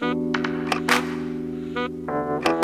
Monday evening.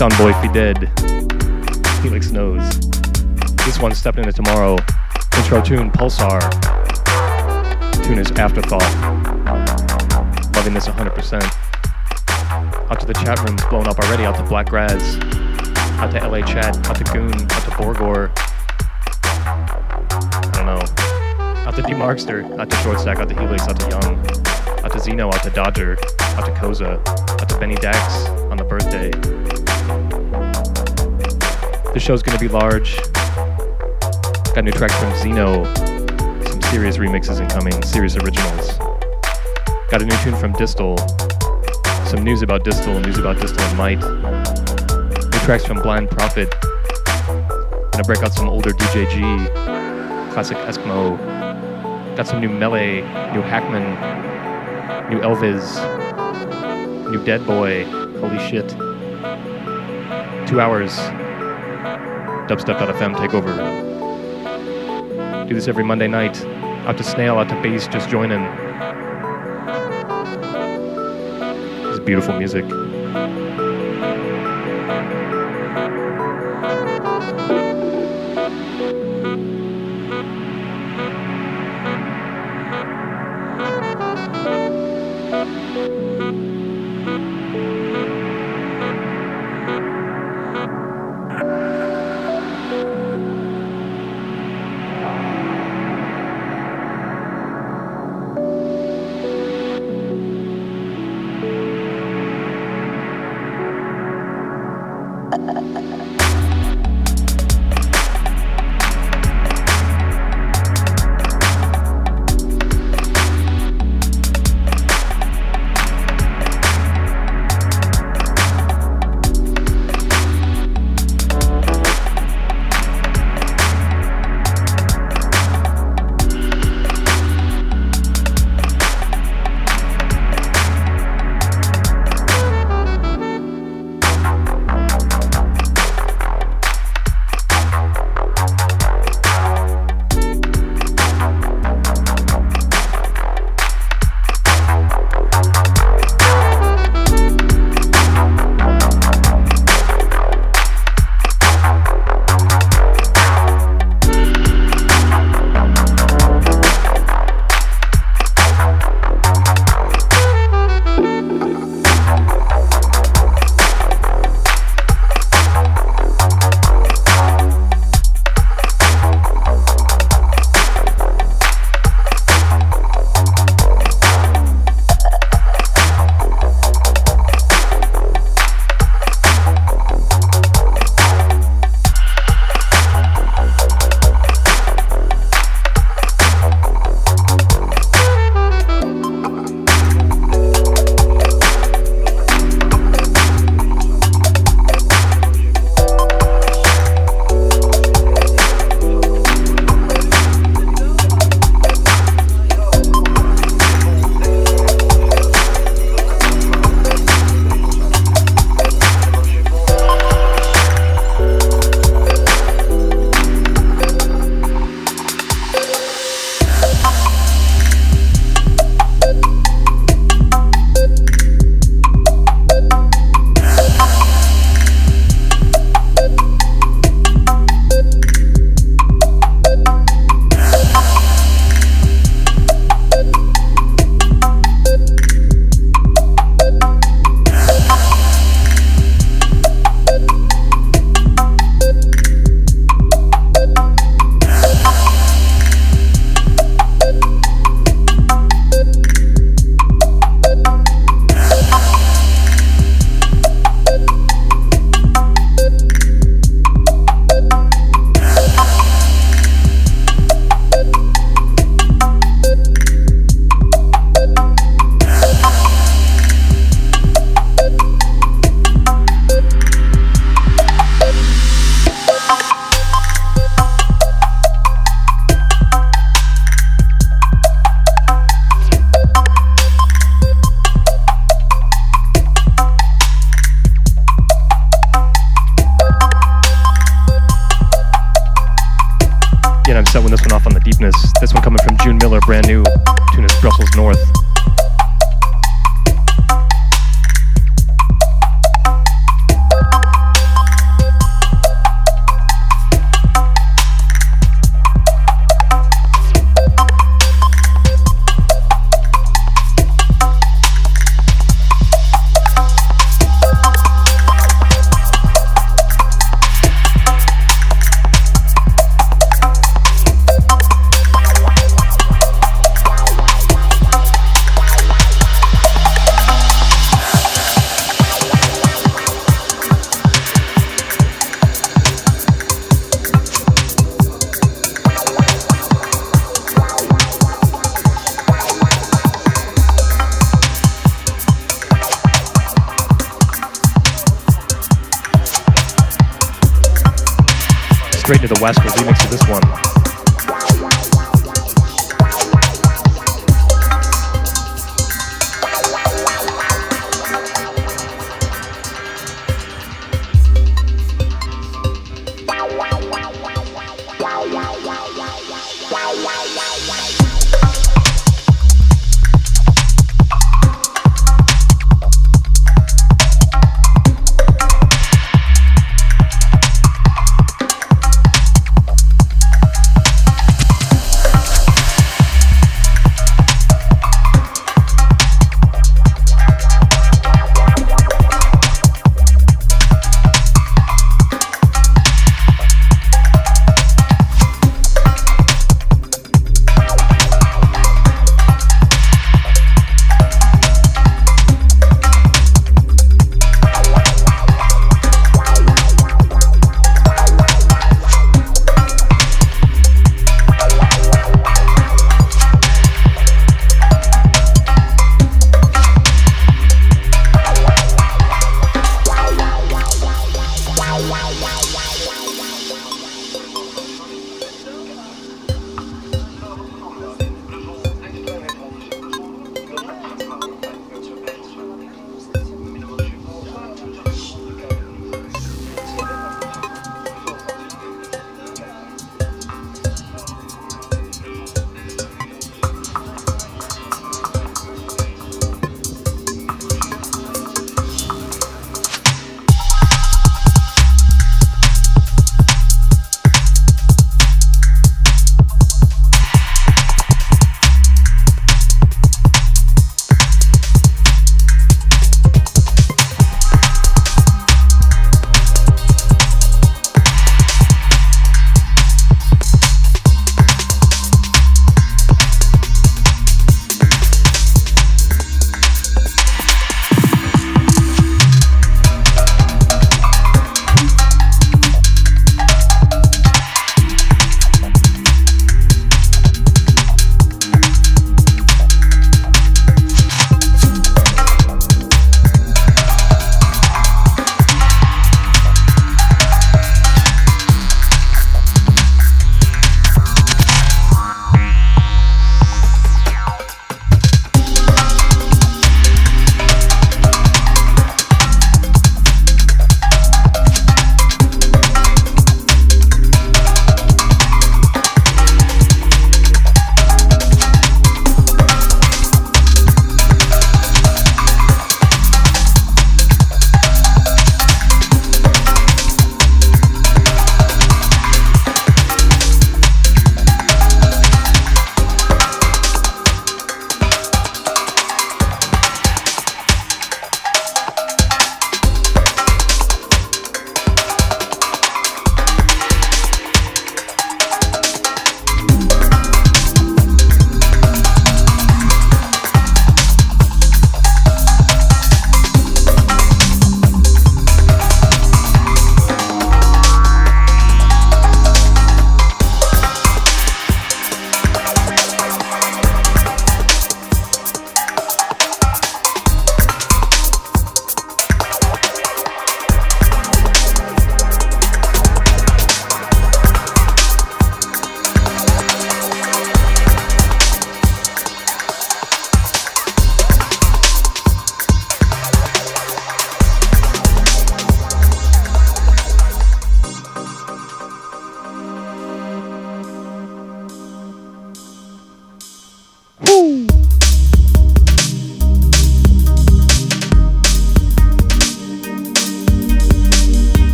Soundboy Be Dead. Felix knows. This one's stepping into tomorrow. Intro tune Pulsar. Tune is Afterthought. Loving this 100%. Out to the chat rooms blown up already. Out to Black Graz. Out to LA Chat. Out to Goon. Out to Borgor. I don't know. Out to D Markster. Out to Short Stack. Out to Helix. Out to Young. Out to Zeno. Out to Dodger out to Koza, out to Benny Dax on the birthday. The show's gonna be large. Got new tracks from Zeno, some serious remixes incoming, serious originals. Got a new tune from Distal, some news about Distal, news about Distal and Might. New tracks from Blind Prophet. Gonna break out some older DJG, classic Eskmo. Got some new Melee, new Hackman, new Elvis, New Dead Boy. Holy shit. Two hours. Dubstep.fm take over. Do this every Monday night. Out to Snail, out to Bass, just join in. It's beautiful music.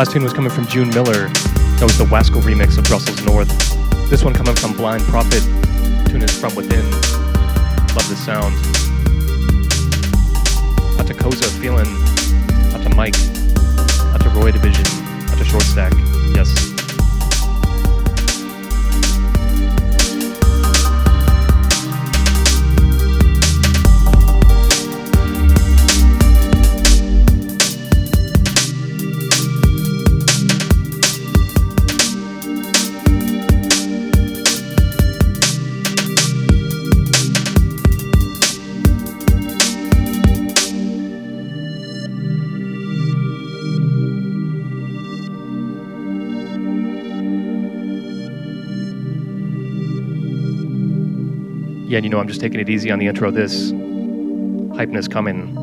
Last tune was coming from June Miller. That was the Wasco remix of Brussels North. This one coming from Blind Prophet. Tune is From Within. Love the sound. Out to Koza, feeling. Out to Mike. Out to Roy Division. Out to Short Stack. Yes. And you know I'm just taking it easy on the intro this. Hypeness coming.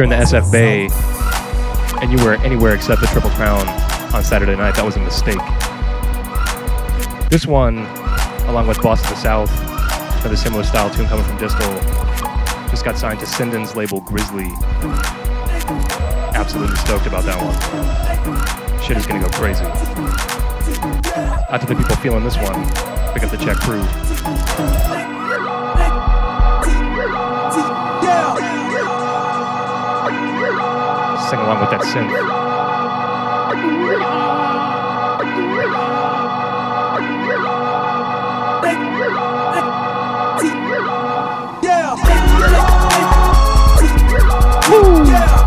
You're in the SF Bay and you were anywhere except the Triple Crown on Saturday night, that was a mistake. This one, along with Boss of the South, another similar style tune coming from Distal, just got signed to Sinden's label Grizzly. Absolutely stoked about that one. Shit is gonna go crazy. Out to the people feeling this one, pick up the check crew. sing along with that synth. Woo! Yeah.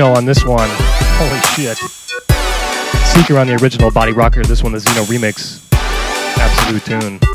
On this one. Holy shit. Seeker on the original Body Rocker, this one the Zeno remix. Absolute tune.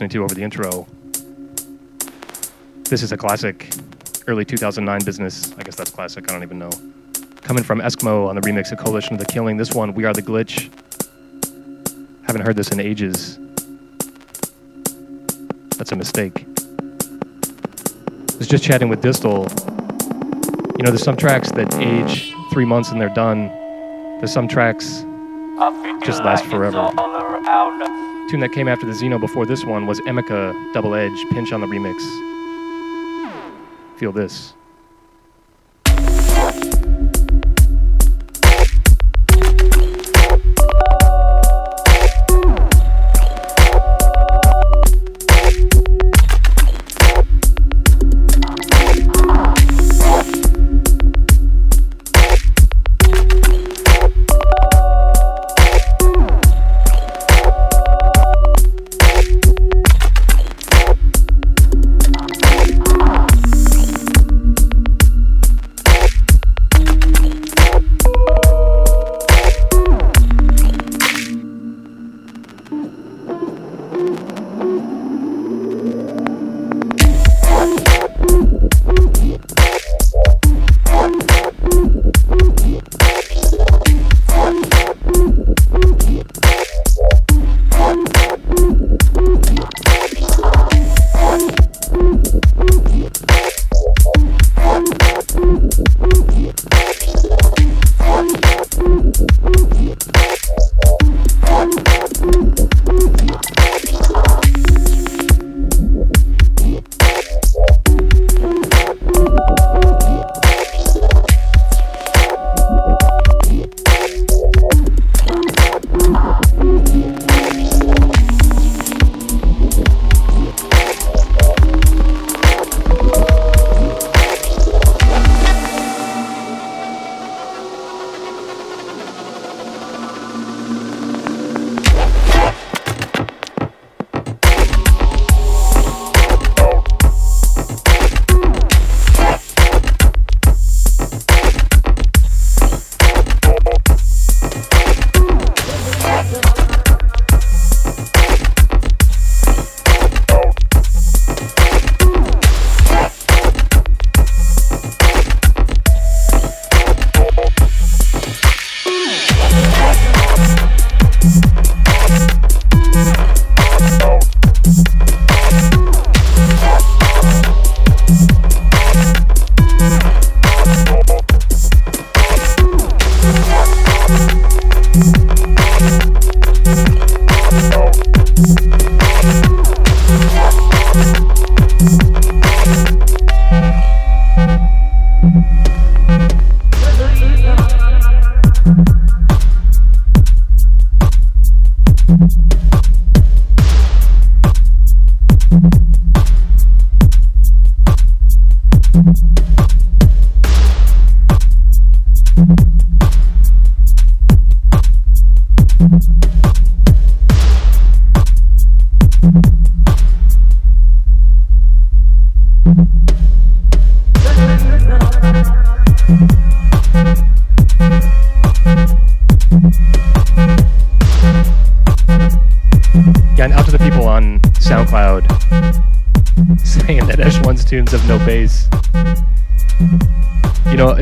Listening to over the intro. This is a classic, early 2009 business. I guess that's classic, I don't even know. Coming from Eskmo on the remix of Coalition of the Killing. This one, We Are the Glitch. Haven't heard this in ages. That's a mistake. I was just chatting with Distal. You know, there's some tracks that age three months and they're done. There's some tracks just last forever. Tune that came after the Xeno before this one was Emika Double Edge Pinch on the remix. Feel this.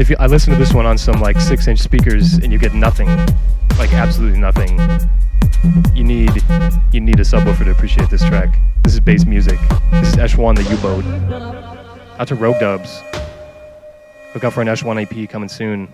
If you, I listen to this one on some like six inch speakers and you get nothing, like absolutely nothing, you need you need a subwoofer to appreciate this track. This is bass music. This is Esh1 the U-boat. Out to Rogue Dubs. Look out for an Esh1 EP coming soon.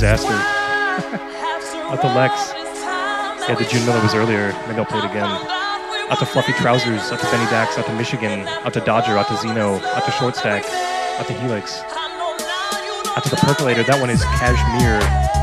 Disaster. Out to Lex. Yeah, the June Miller was earlier. Maybe I'll play it again. Out to Fluffy Trousers. Out to Benny Dax. Out to Michigan. Out to Dodger. Out to Zeno. Out to Short Stack. Out to Helix. Out to the Percolator. That one is Cashmere.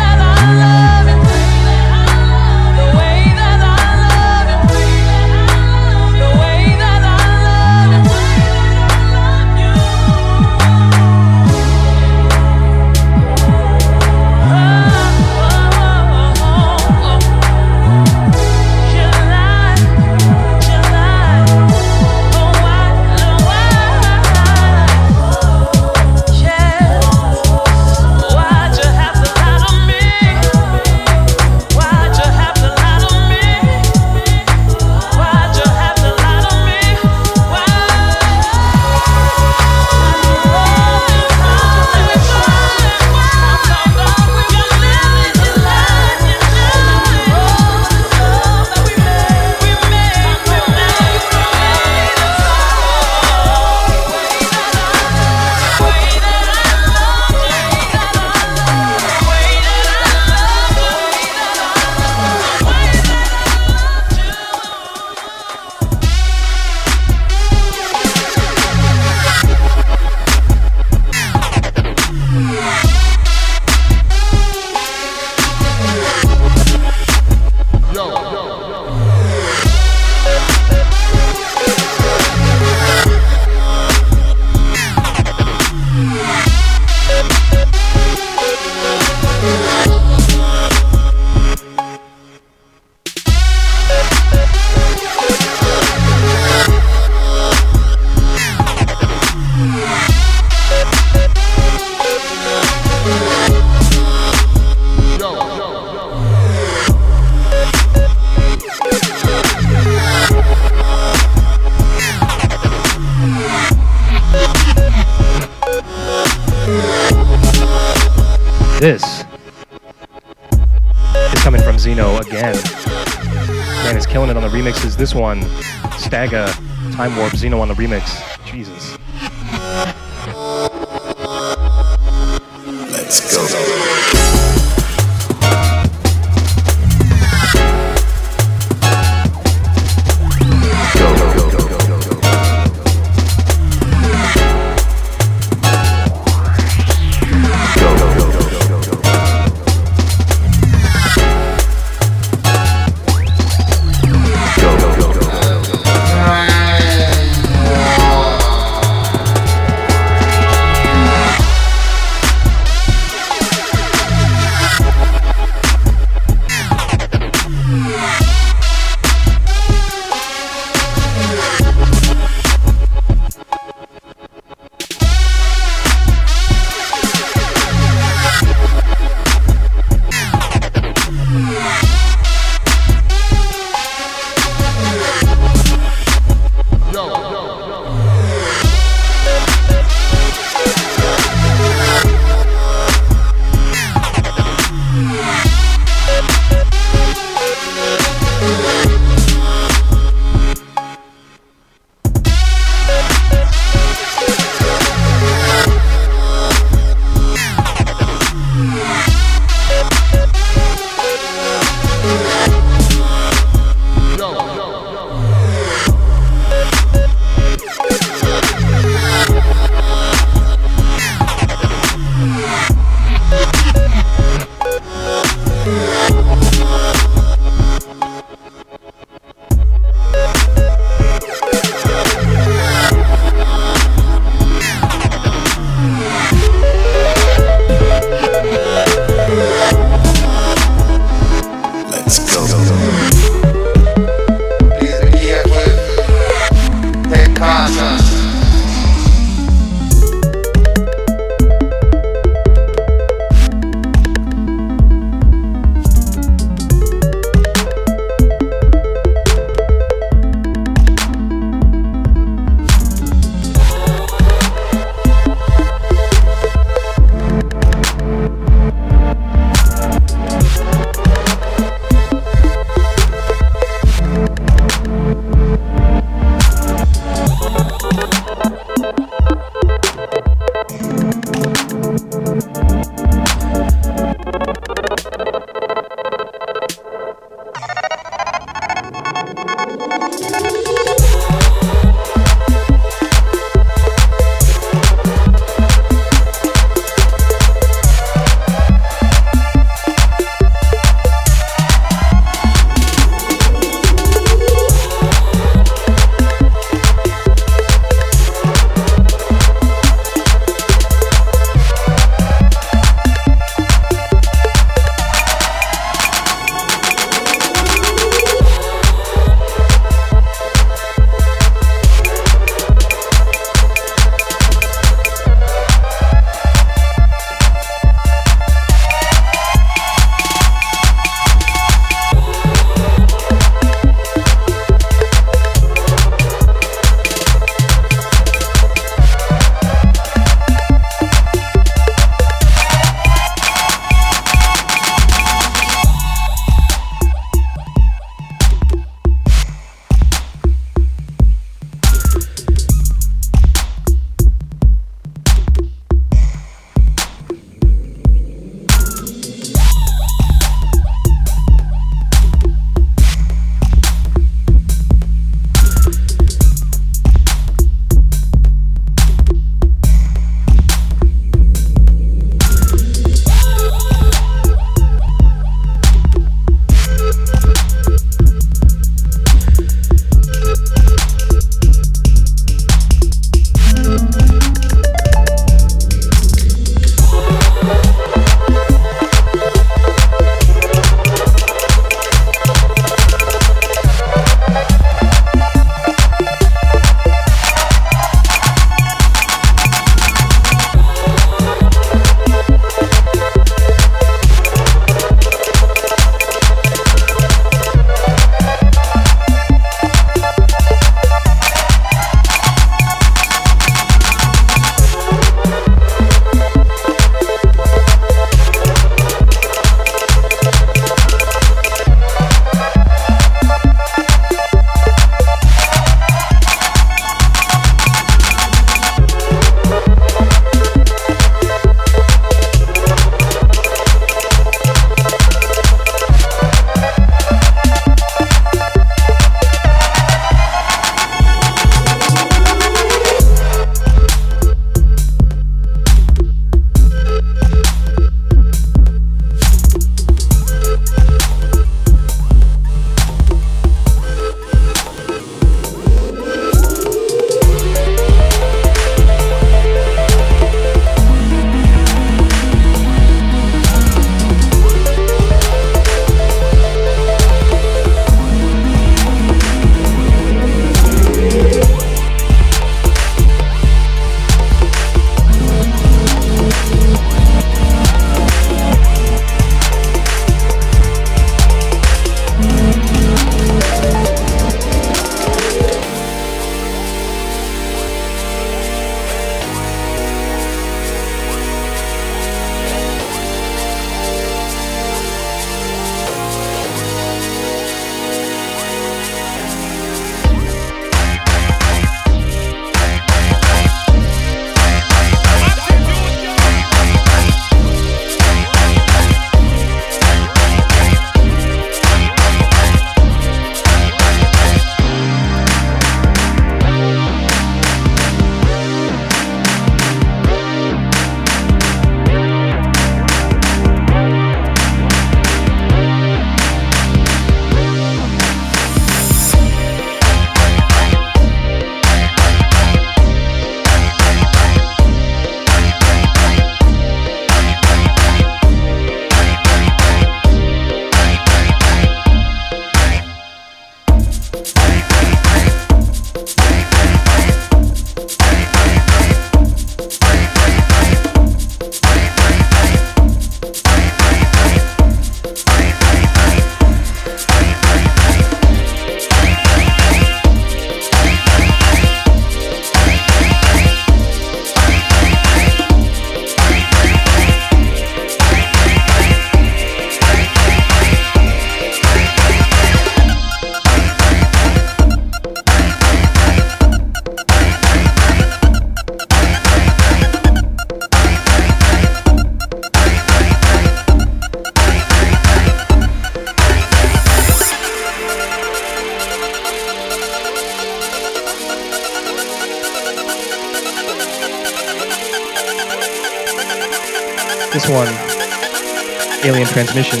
Transmission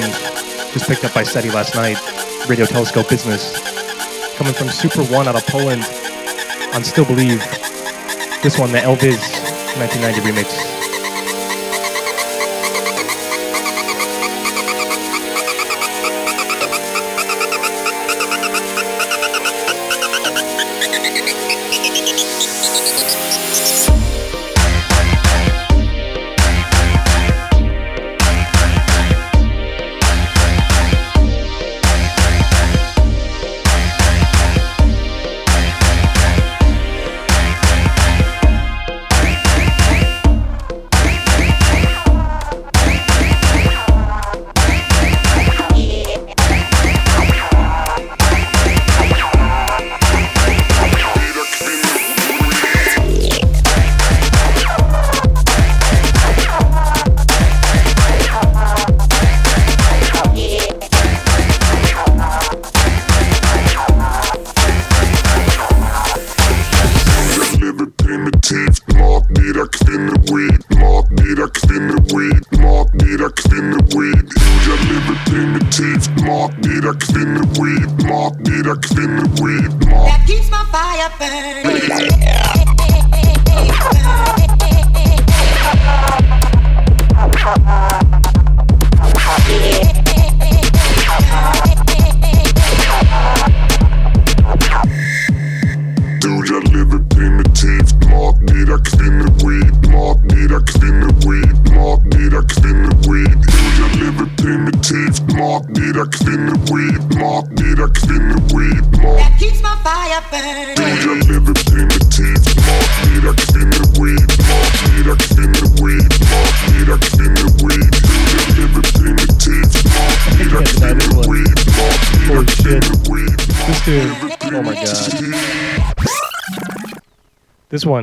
was picked up by SETI last night. Radio Telescope Business. Coming from Super One out of Poland on Still Believe. This one, the Elvis 1990 remix.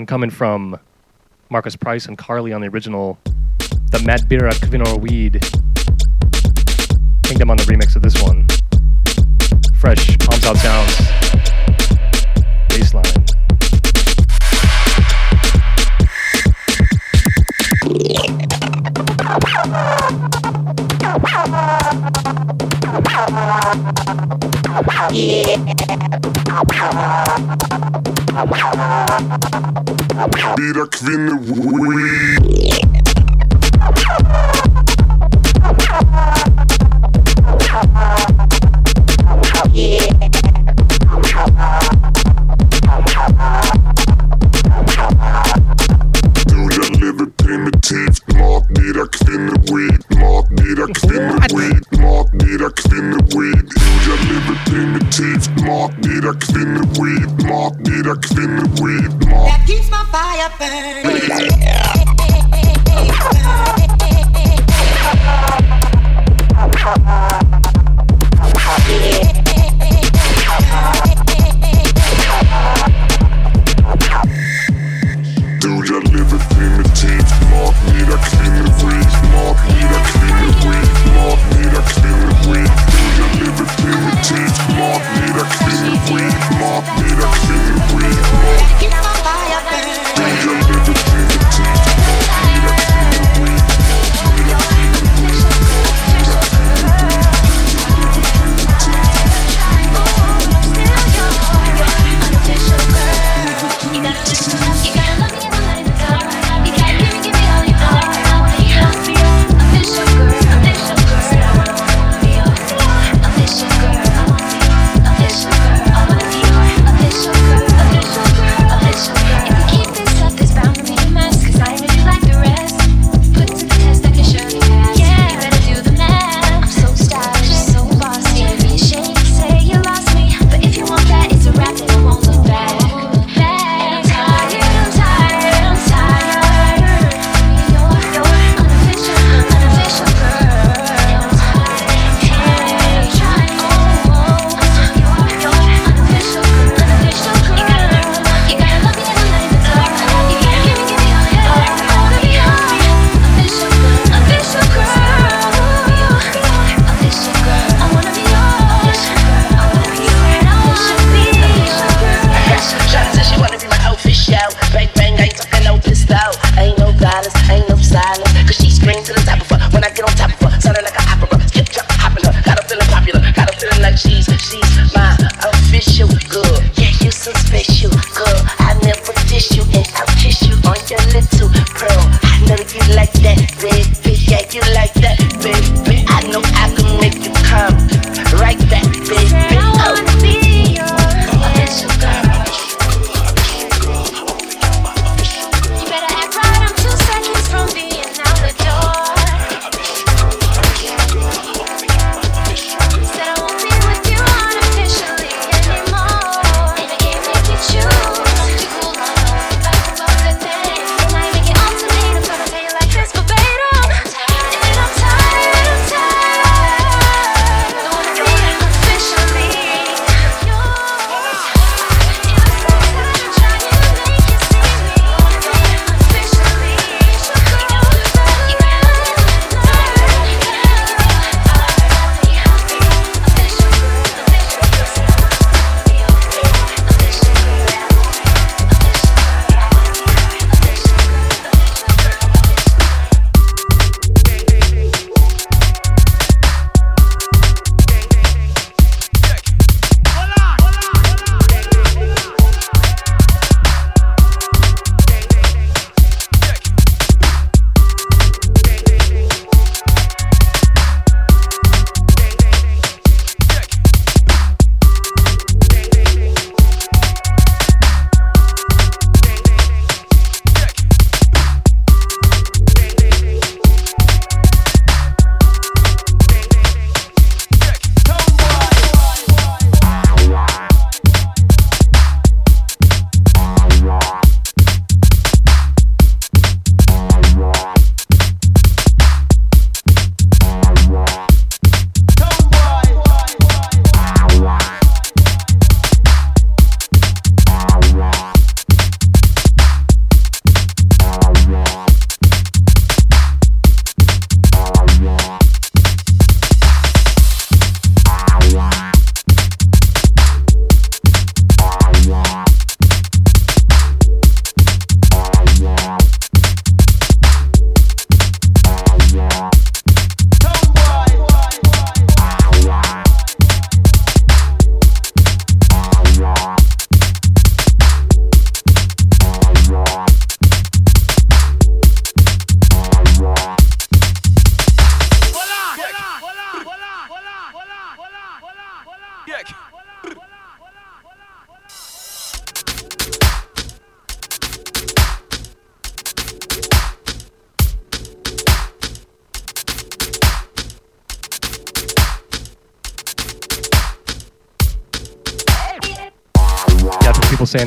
One coming from Marcus Price and Carli on the original, the Madbira Kvinor Weed. Kingdom on the remix of this one. Fresh, palms out sounds. fyra kvinnor.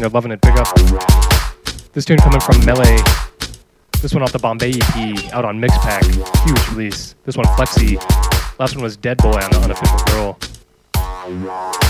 They're loving it. Big up. This tune coming from Melee. This one off the Bombay EP out on Mixpak. Huge release. This one Flexi. Last one was Deadboy on the Unofficial Girl.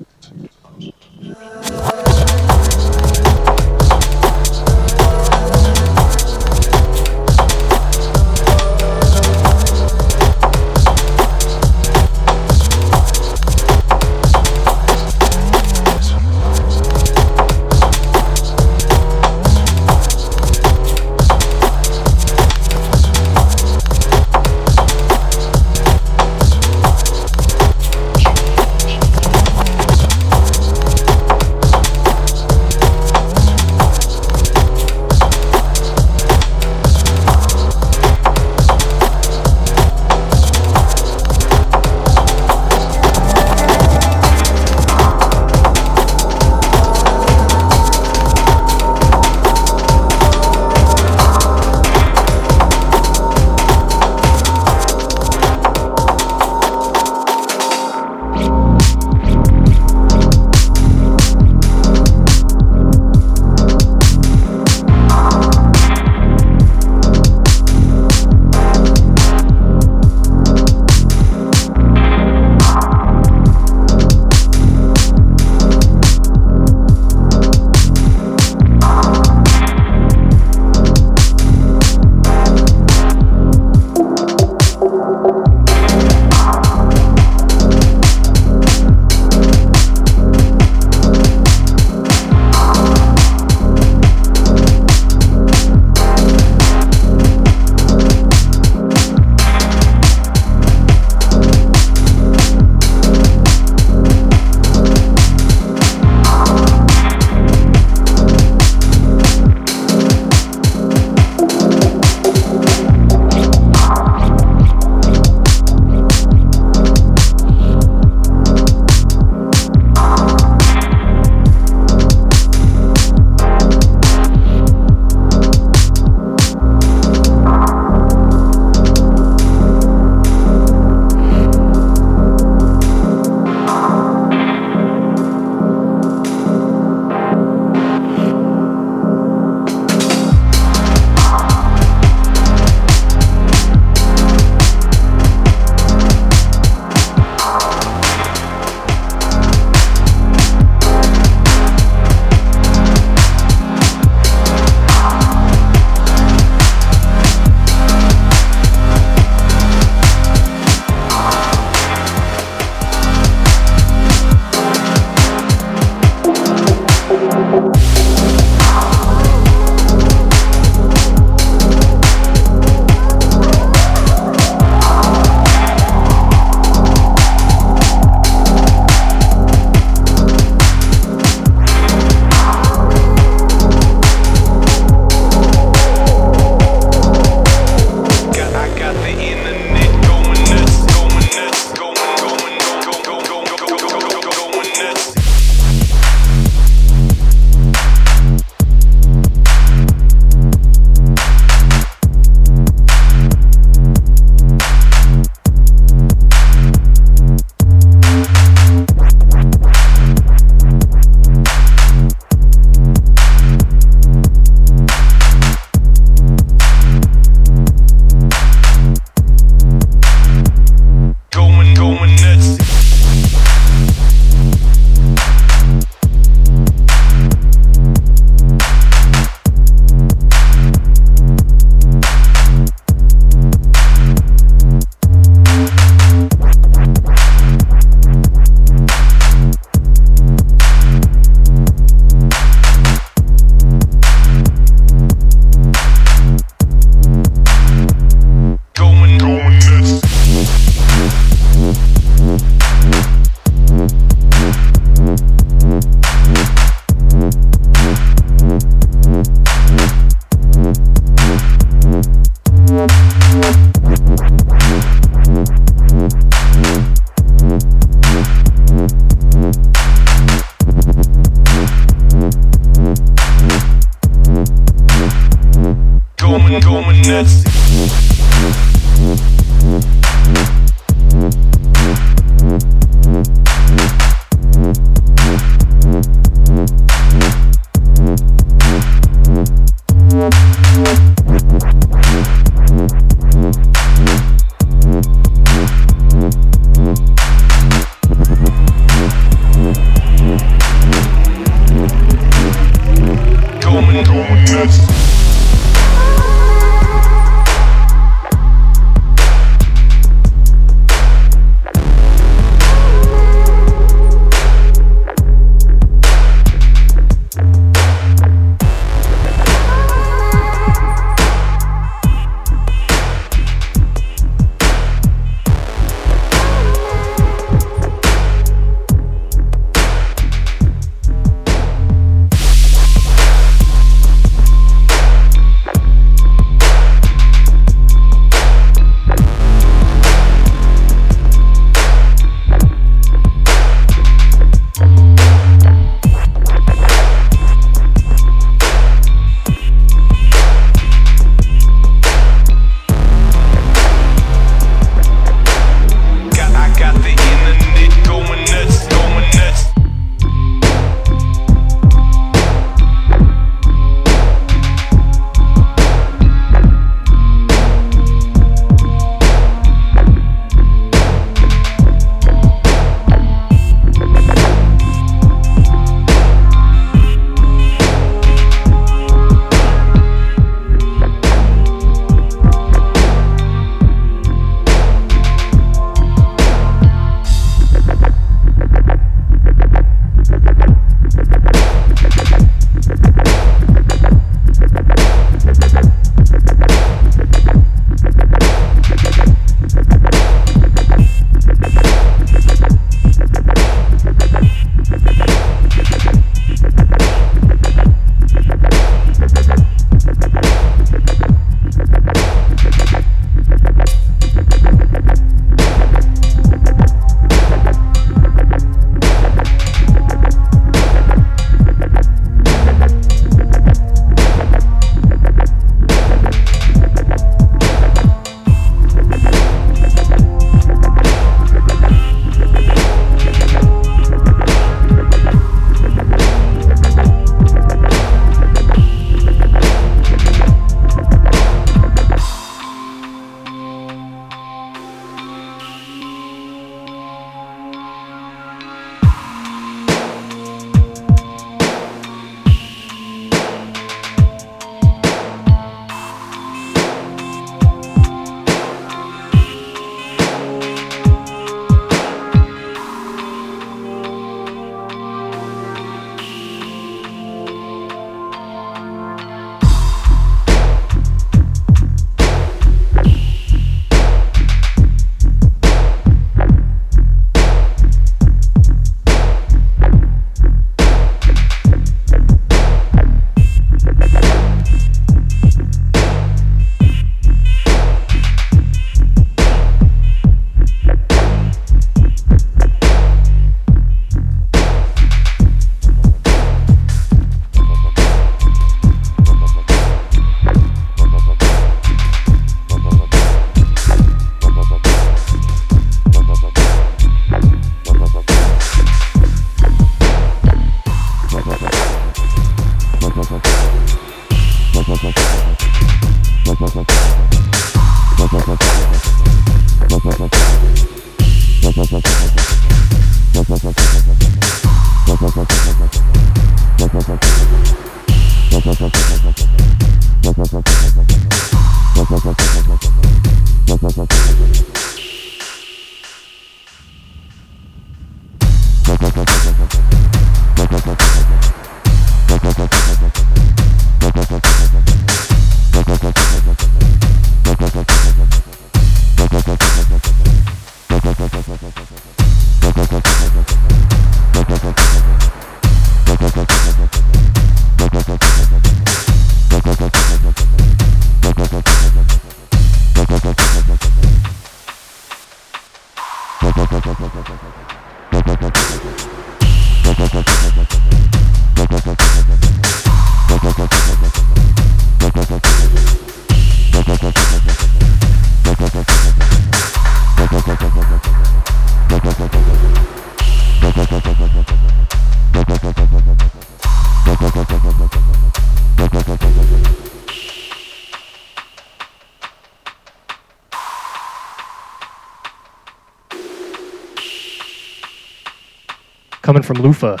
From Lufa,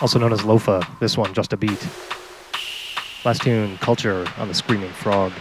also known as Lofa, this one, Just a Beat. Last tune, Culture on the Screaming Frog.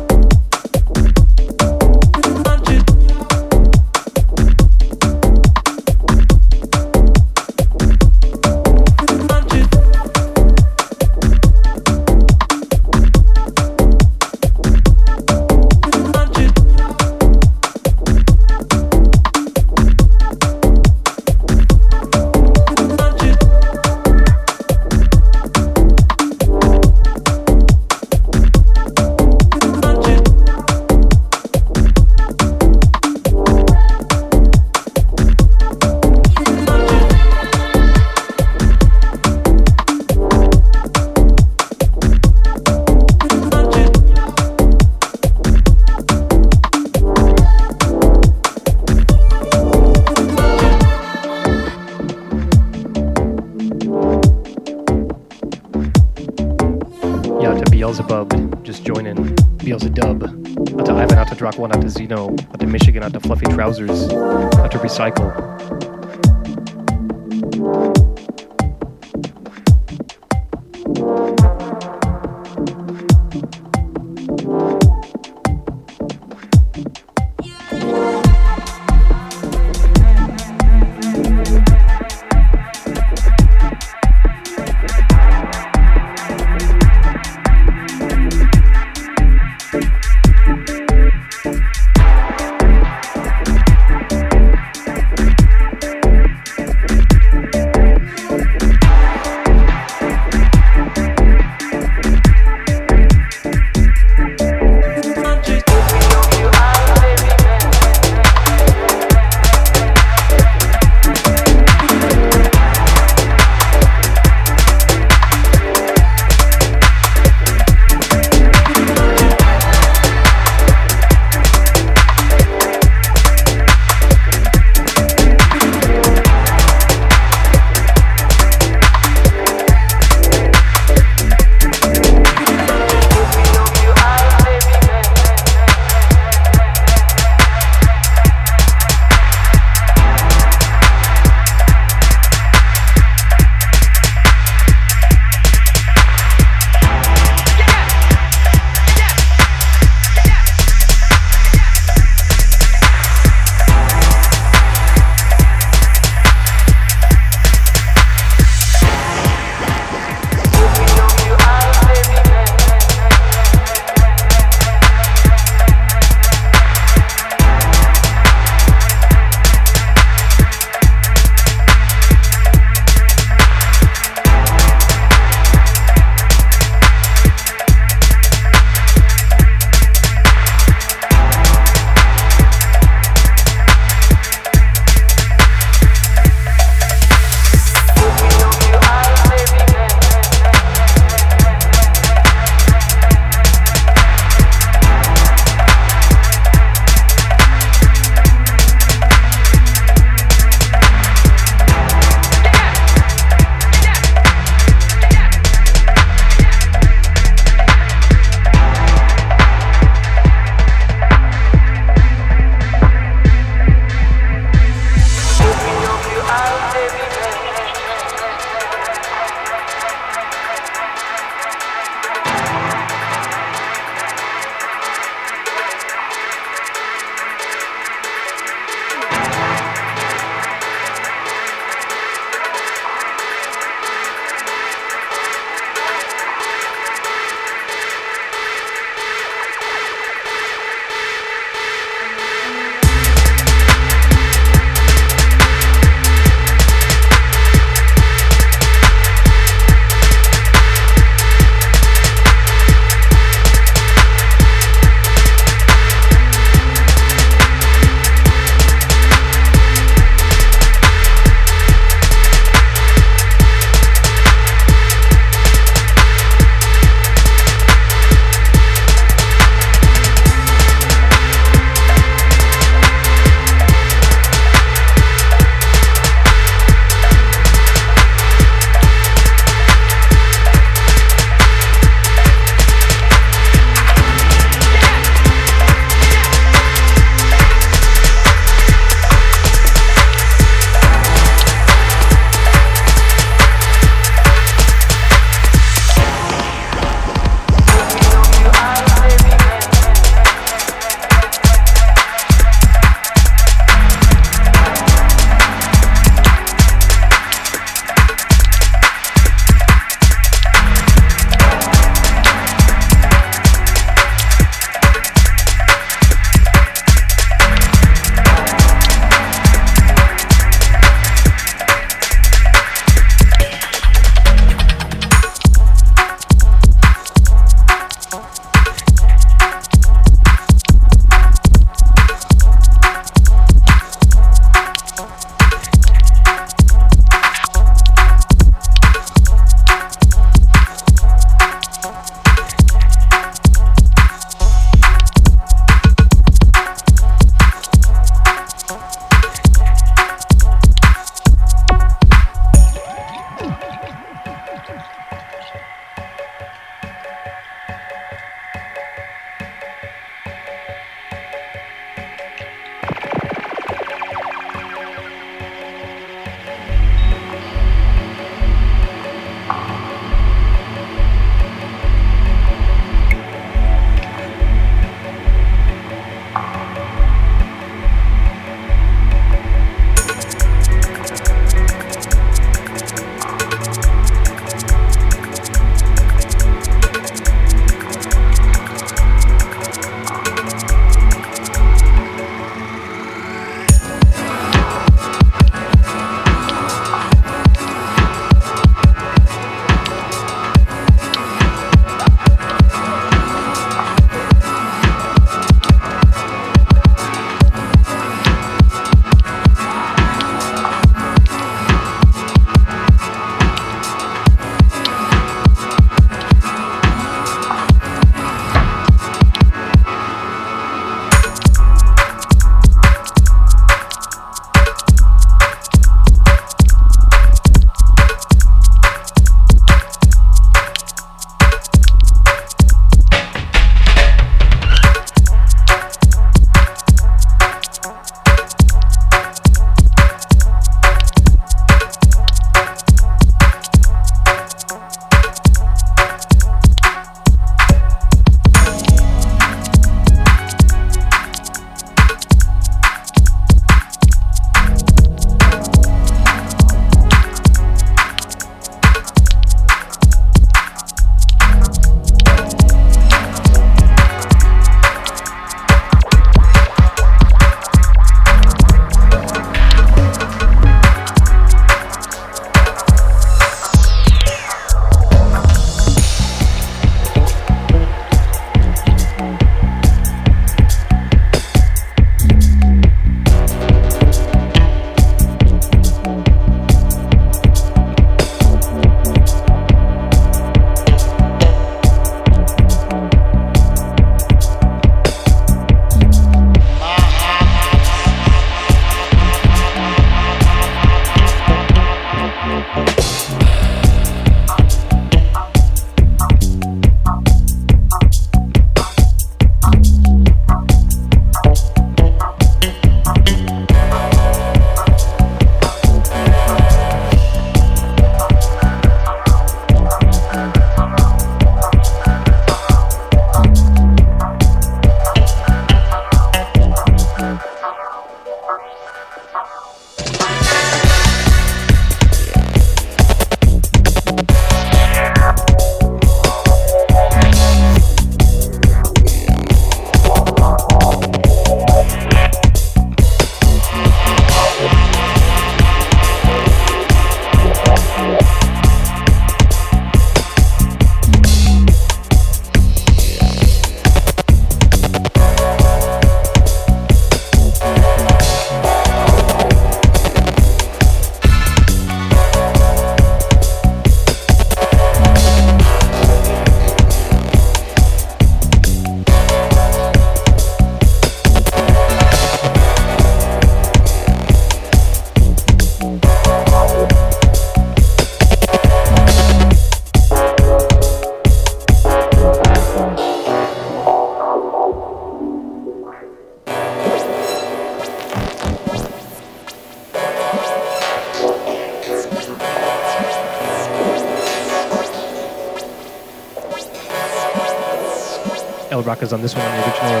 Rockers on this one on the original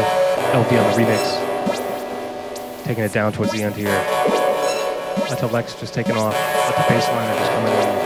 LP on the remix. Taking it down towards the end here. Until Lex just taking off, let the bass line just coming in.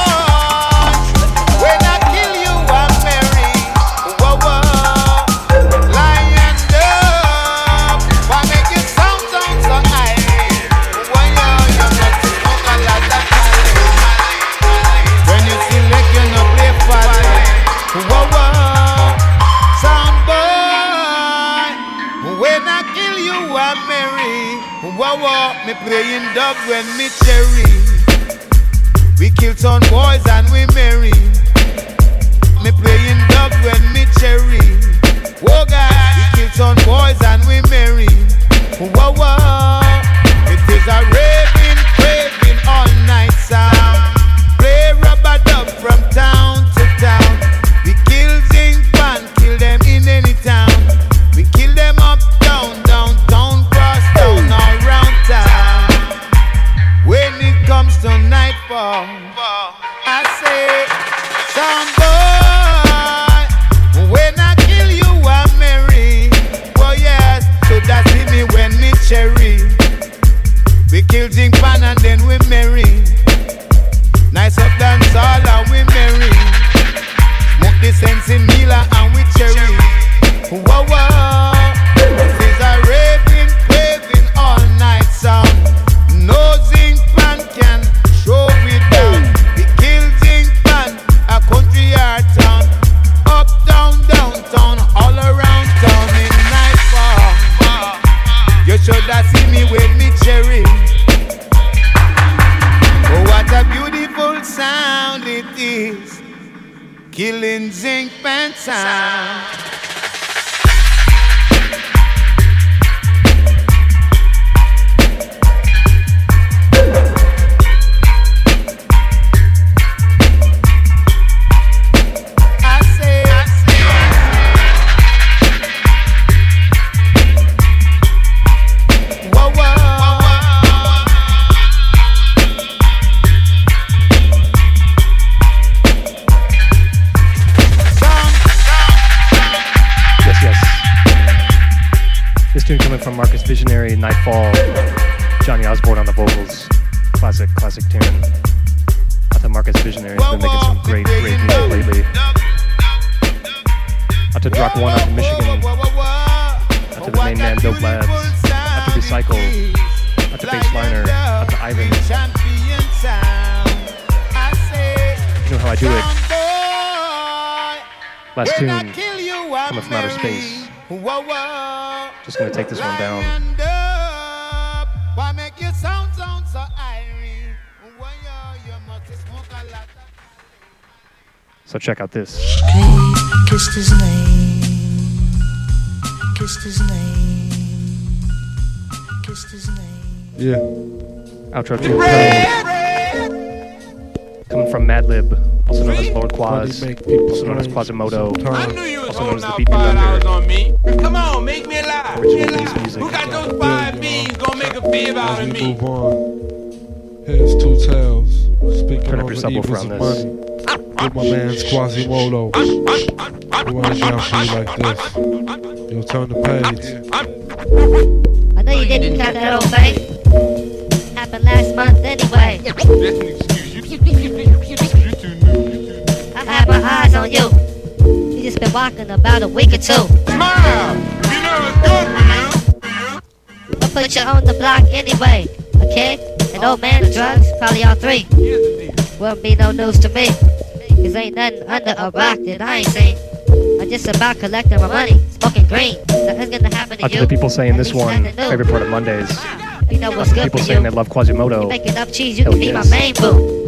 love when me cherish. Check out this. Kissed his name. Kissed his name. Kissed his name. Yeah. Outro tune coming, coming from Madlib, also known as Lord Quaz, people also known as strange Quasimoto. knew you was Also known as holding the out Beat Me five Thunder. on me. Come on, make me a lie. Original Be a music. Who got those five beans gonna make a fib out of me? move on. Here's two tails. Speaking Turn up on your the subwoofer on this. money. With my man's Quasimoto. Who runs down for you like this. Yo, turn the page. I know you didn't count that old thing. Happened last month anyway. That's an excuse. You, you, too new. You too. I have my eyes on you. You just been walking about a week or two. Smile. You know it's good for you. I put you on the block anyway. A kid, an old man, and drugs, probably all three. Here's the deal. Wouldn't be no news to me. Cause ain't nothing under a rock that I ain't seen. I'm just about collecting my money, smoking green. Nothing's gonna happen to Out to you. the people saying this one, favorite part of Mondays. You know what's good people saying you. they love You Quasimoto. make enough cheese, you Oh, can be my yes. main boo.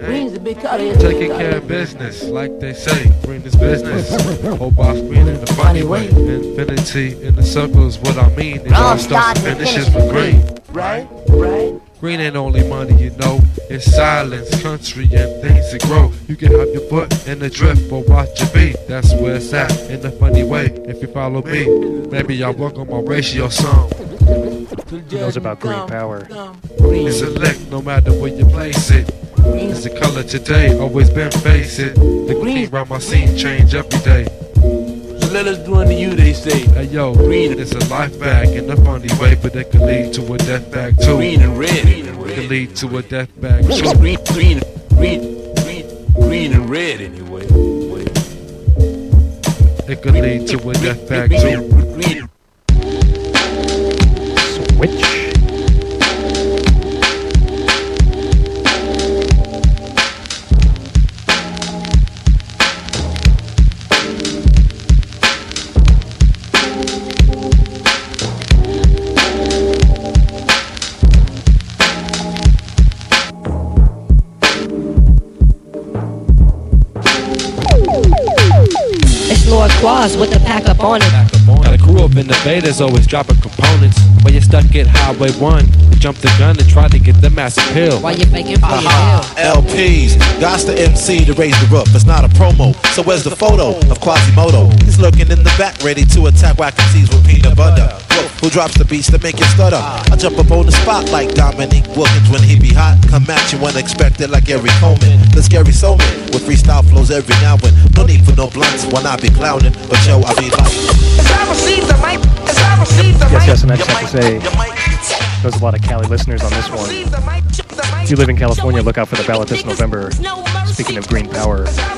Listen, ain't big cut taking care of business, like they say. Green is business. Whole boss green in the funny way. Infinity in the circles, what I mean. It all starts and finishes with green. Right? Right? Green ain't only money, you know. It's silence, country, and things that grow. You can have your foot in the drift, but watch your beat. That's where it's at, in a funny way. If you follow me, maybe I'll work on my ratio some. Who knows about green power? Green is a lick, no matter where you place it. It's the color today, always been face it. The green around my scene change every day. So let us do unto you, they say. Hey yo, green is a life bag in a funny way, but it could lead to a death bag too. Green and red. Green and It could lead to a death bag too. Green, green, green, green, green and red anyway. It could lead to a death bag too. Switch. It's with the pack up on it. Got a crew of innovators always dropping components. While you're stuck at Highway 1, we jump the gun and try to get the mass appeal. While you faking for your bill. LPs, God's the MC to raise the roof. It's not a promo. So where's the photo of Quasimoto? He's looking in the back, ready to attack whack MCs with peanut butter. Wolf, who drops the beats to make you stutter? I jump up on the spot like Dominique Wilkins when he be hot. Come at you unexpected like Gary Coleman. The scary soulman with freestyle flows every now and. No need for no blunts when I be clowning, but yo, I be like. Yes, yes, and I just have to say, there's a lot of Cali listeners on this one. If you live in California, look out for the ballot this November. Speaking of green power, Tell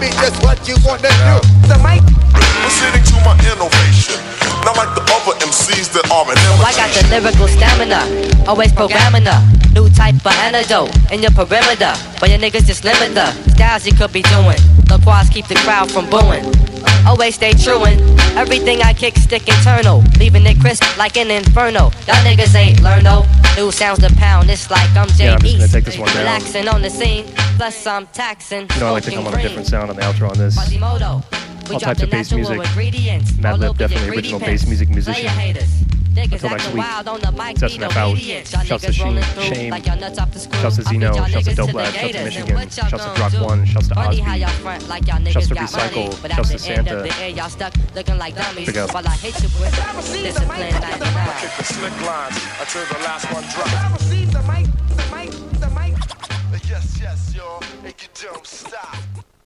me just what you want to do. Proceeding to my innovation. Not like the other MCs that are an Oh, I got the lyrical stamina, always programming the new type of antidote in your perimeter. But your niggas just limit the styles you could be doing. Laquas keep the crowd from booing. Always stay true and everything I kick stick internal, leaving it crisp like an inferno. Y'all niggas ain't learn no new sounds to pound. It's like I'm Jay Yeah, I'm just gonna take this one down. relaxing on the scene. Plus I'm taxing. You know, I like to come on a different sound on the outro on this. All types of bass music. Madlib, All over your definitely original bass music musician. Haters. Niggas acting wild on the mic, It's be SNF the obedience. Y'all to niggas Sheen- rolling through Shame. like y'all nuts off the screw. Shouts to I beat Zeno. y'all Shouts to Dope the Lab. Shouts to Michigan. what y'all Shouts to Drop? One. Shouts to Funny how Osby. y'all front like y'all Shouts niggas to got Recycle. money, but Shouts at to the end Santa. of the year, y'all stuck looking like dummies. Big. While I hit you with discipline 99. Kick the slick lines until the last one drops. Yes, yes, y'all. And you don't stop.